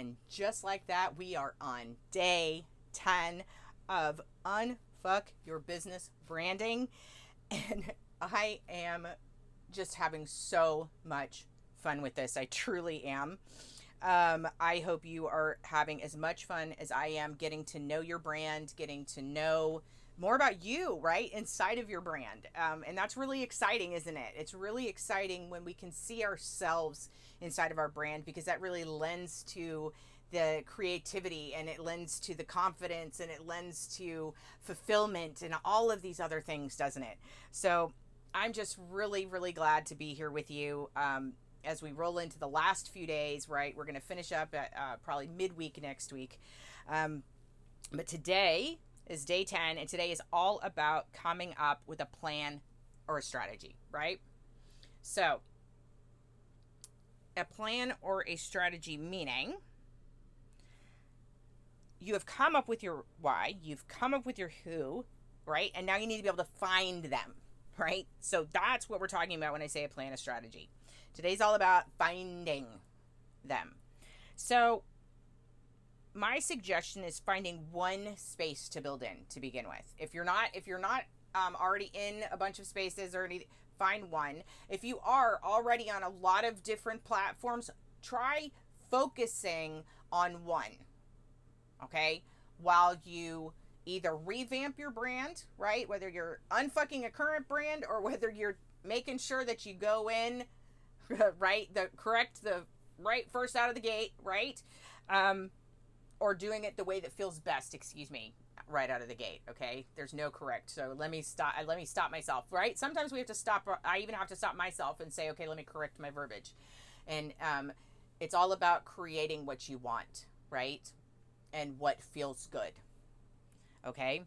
And just like that, we are on day 10 of Unfuck Your Business Branding. And I am just having so much fun with this. I truly am. Um, I hope you are having as much fun as I am getting to know your brand, getting to know more about you, right? Inside of your brand. Um, and that's really exciting, isn't it? It's really exciting when we can see ourselves inside of our brand because that really lends to the creativity and it lends to the confidence and it lends to fulfillment and all of these other things, doesn't it? So I'm just really, really glad to be here with you. Um, as we roll into the last few days, right? We're going to finish up at uh, probably midweek next week. Um, but today is day 10, and today is all about coming up with a plan or a strategy, right? So, a plan or a strategy meaning you have come up with your why, you've come up with your who, right? And now you need to be able to find them, right? So that's what we're talking about when I say a plan, a strategy. Today's all about finding them. So my suggestion is finding one space to build in to begin with. If you're not if you're not um, already in a bunch of spaces or anything, find one. If you are already on a lot of different platforms, try focusing on one. Okay? While you either revamp your brand, right? Whether you're unfucking a current brand or whether you're making sure that you go in right the correct the right first out of the gate, right? Um or doing it the way that feels best, excuse me, right out of the gate, okay? There's no correct. So let me stop let me stop myself, right? Sometimes we have to stop I even have to stop myself and say, "Okay, let me correct my verbiage." And um it's all about creating what you want, right? And what feels good. Okay?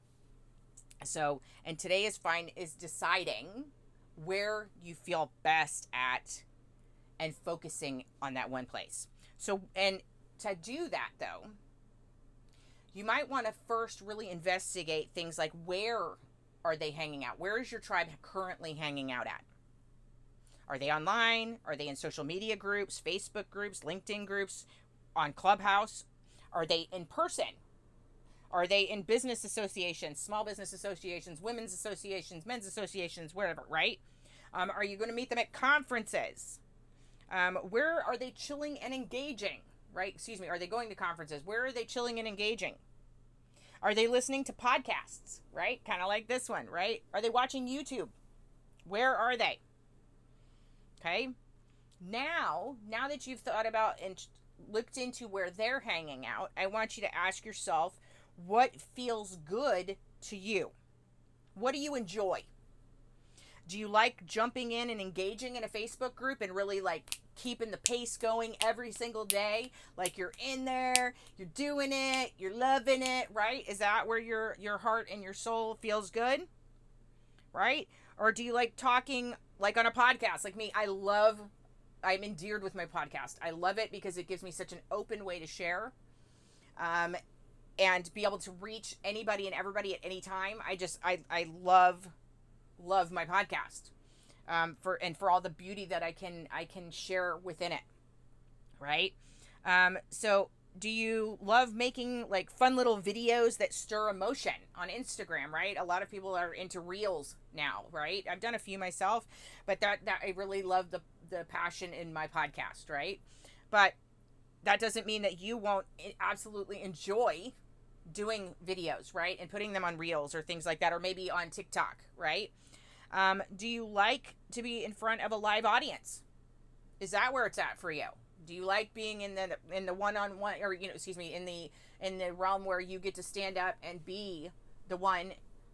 So, and today is fine is deciding where you feel best at and focusing on that one place. So, and to do that though, you might want to first really investigate things like where are they hanging out? Where is your tribe currently hanging out at? Are they online? Are they in social media groups, Facebook groups, LinkedIn groups, on Clubhouse? Are they in person? Are they in business associations, small business associations, women's associations, men's associations, wherever, right? Um, are you going to meet them at conferences? Um, where are they chilling and engaging? Right? Excuse me. Are they going to conferences? Where are they chilling and engaging? Are they listening to podcasts, right? Kind of like this one, right? Are they watching YouTube? Where are they? Okay. Now, now that you've thought about and looked into where they're hanging out, I want you to ask yourself what feels good to you? What do you enjoy? Do you like jumping in and engaging in a Facebook group and really like keeping the pace going every single day. Like you're in there you're doing it you're loving it right? Is that where your your heart and your soul feels good? Right? Or do you like talking like on a podcast? Like me i love i'm endeared with my podcast. I love it because it gives me such an open way to share um and be able to reach anybody and everybody at any time. I just i i love love my podcast um, for and for all the beauty that I can I can share within it. Right. Um, so do you love making like fun little videos that stir emotion on Instagram, right? A lot of people are into reels now, right? I've done a few myself, but that that I really love the the passion in my podcast, right? But that doesn't mean that you won't absolutely enjoy doing videos, right? And putting them on reels or things like that or maybe on TikTok, right? Um, do you like to be in front of a live audience? Is that where it's at for you? Do you like being in the in the one on one or you know excuse me in the in the realm where you get to stand up and be the one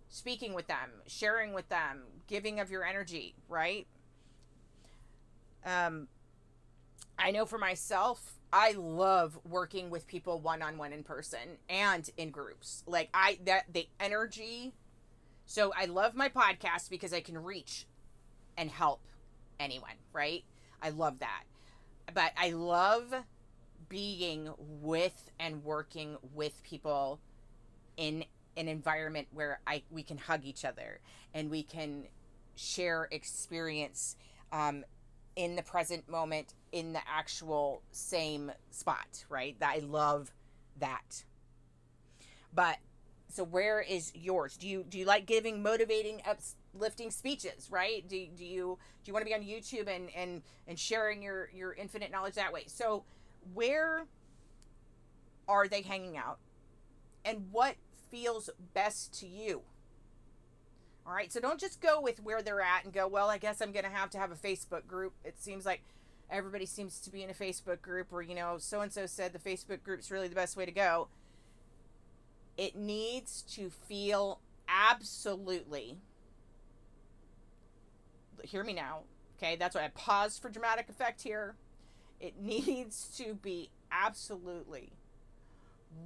speaking with them, sharing with them, giving of your energy, right? Um, I know for myself, I love working with people one on one in person and in groups. Like I that the energy so I love my podcast because I can reach and help anyone, right? I love that. But I love being with and working with people in an environment where I we can hug each other and we can share experience um, in the present moment in the actual same spot, right? That I love that. But so where is yours? Do you do you like giving motivating uplifting speeches, right? Do, do you do you want to be on YouTube and and and sharing your your infinite knowledge that way? So where are they hanging out? And what feels best to you? All right, so don't just go with where they're at and go, well, I guess I'm to have to have a Facebook group. It seems like everybody seems to be in a Facebook group or, you know, so and so said the Facebook group's really the best way to go. It needs to feel absolutely, hear me now, okay? That's why I paused for dramatic effect here. It needs to be absolutely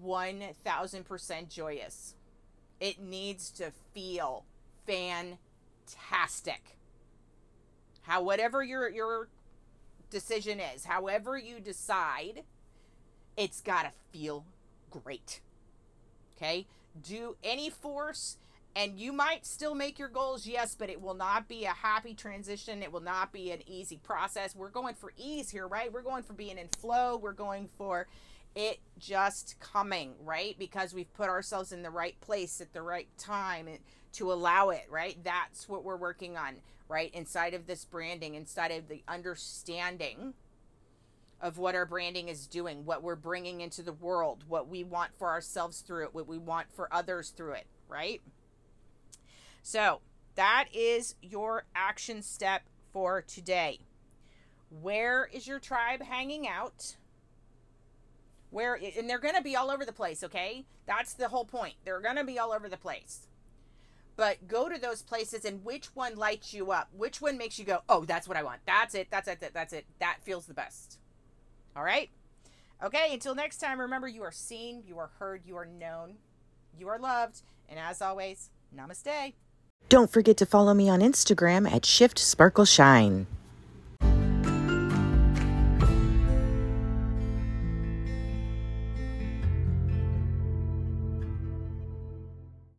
1000% joyous. It needs to feel fantastic. How whatever your your decision is, however you decide, it's got to feel great. Okay? Do any force and you might still make your goals, yes, but it will not be a happy transition. It will not be an easy process. We're going for ease here, right? We're going for being in flow. We're going for it just coming, right? Because we've put ourselves in the right place at the right time to allow it, right? That's what we're working on, right? Inside of this branding, inside of the understanding of what our branding is doing, what we're bringing into the world, what we want for ourselves through it, what we want for others through it, right? So, that is your action step for today. Where is your tribe hanging out? where and they're going to be all over the place okay? That's the whole point. They're going to be all over the place. But go to those places and which one lights you up? Which one makes you go oh that's what i want. That's it. That's it. That's it. That feels the best all right. Okay until next time remember you are seen you are heard you are known you are loved and as always namaste. Don't forget to follow me on instagram at shift sparkle shine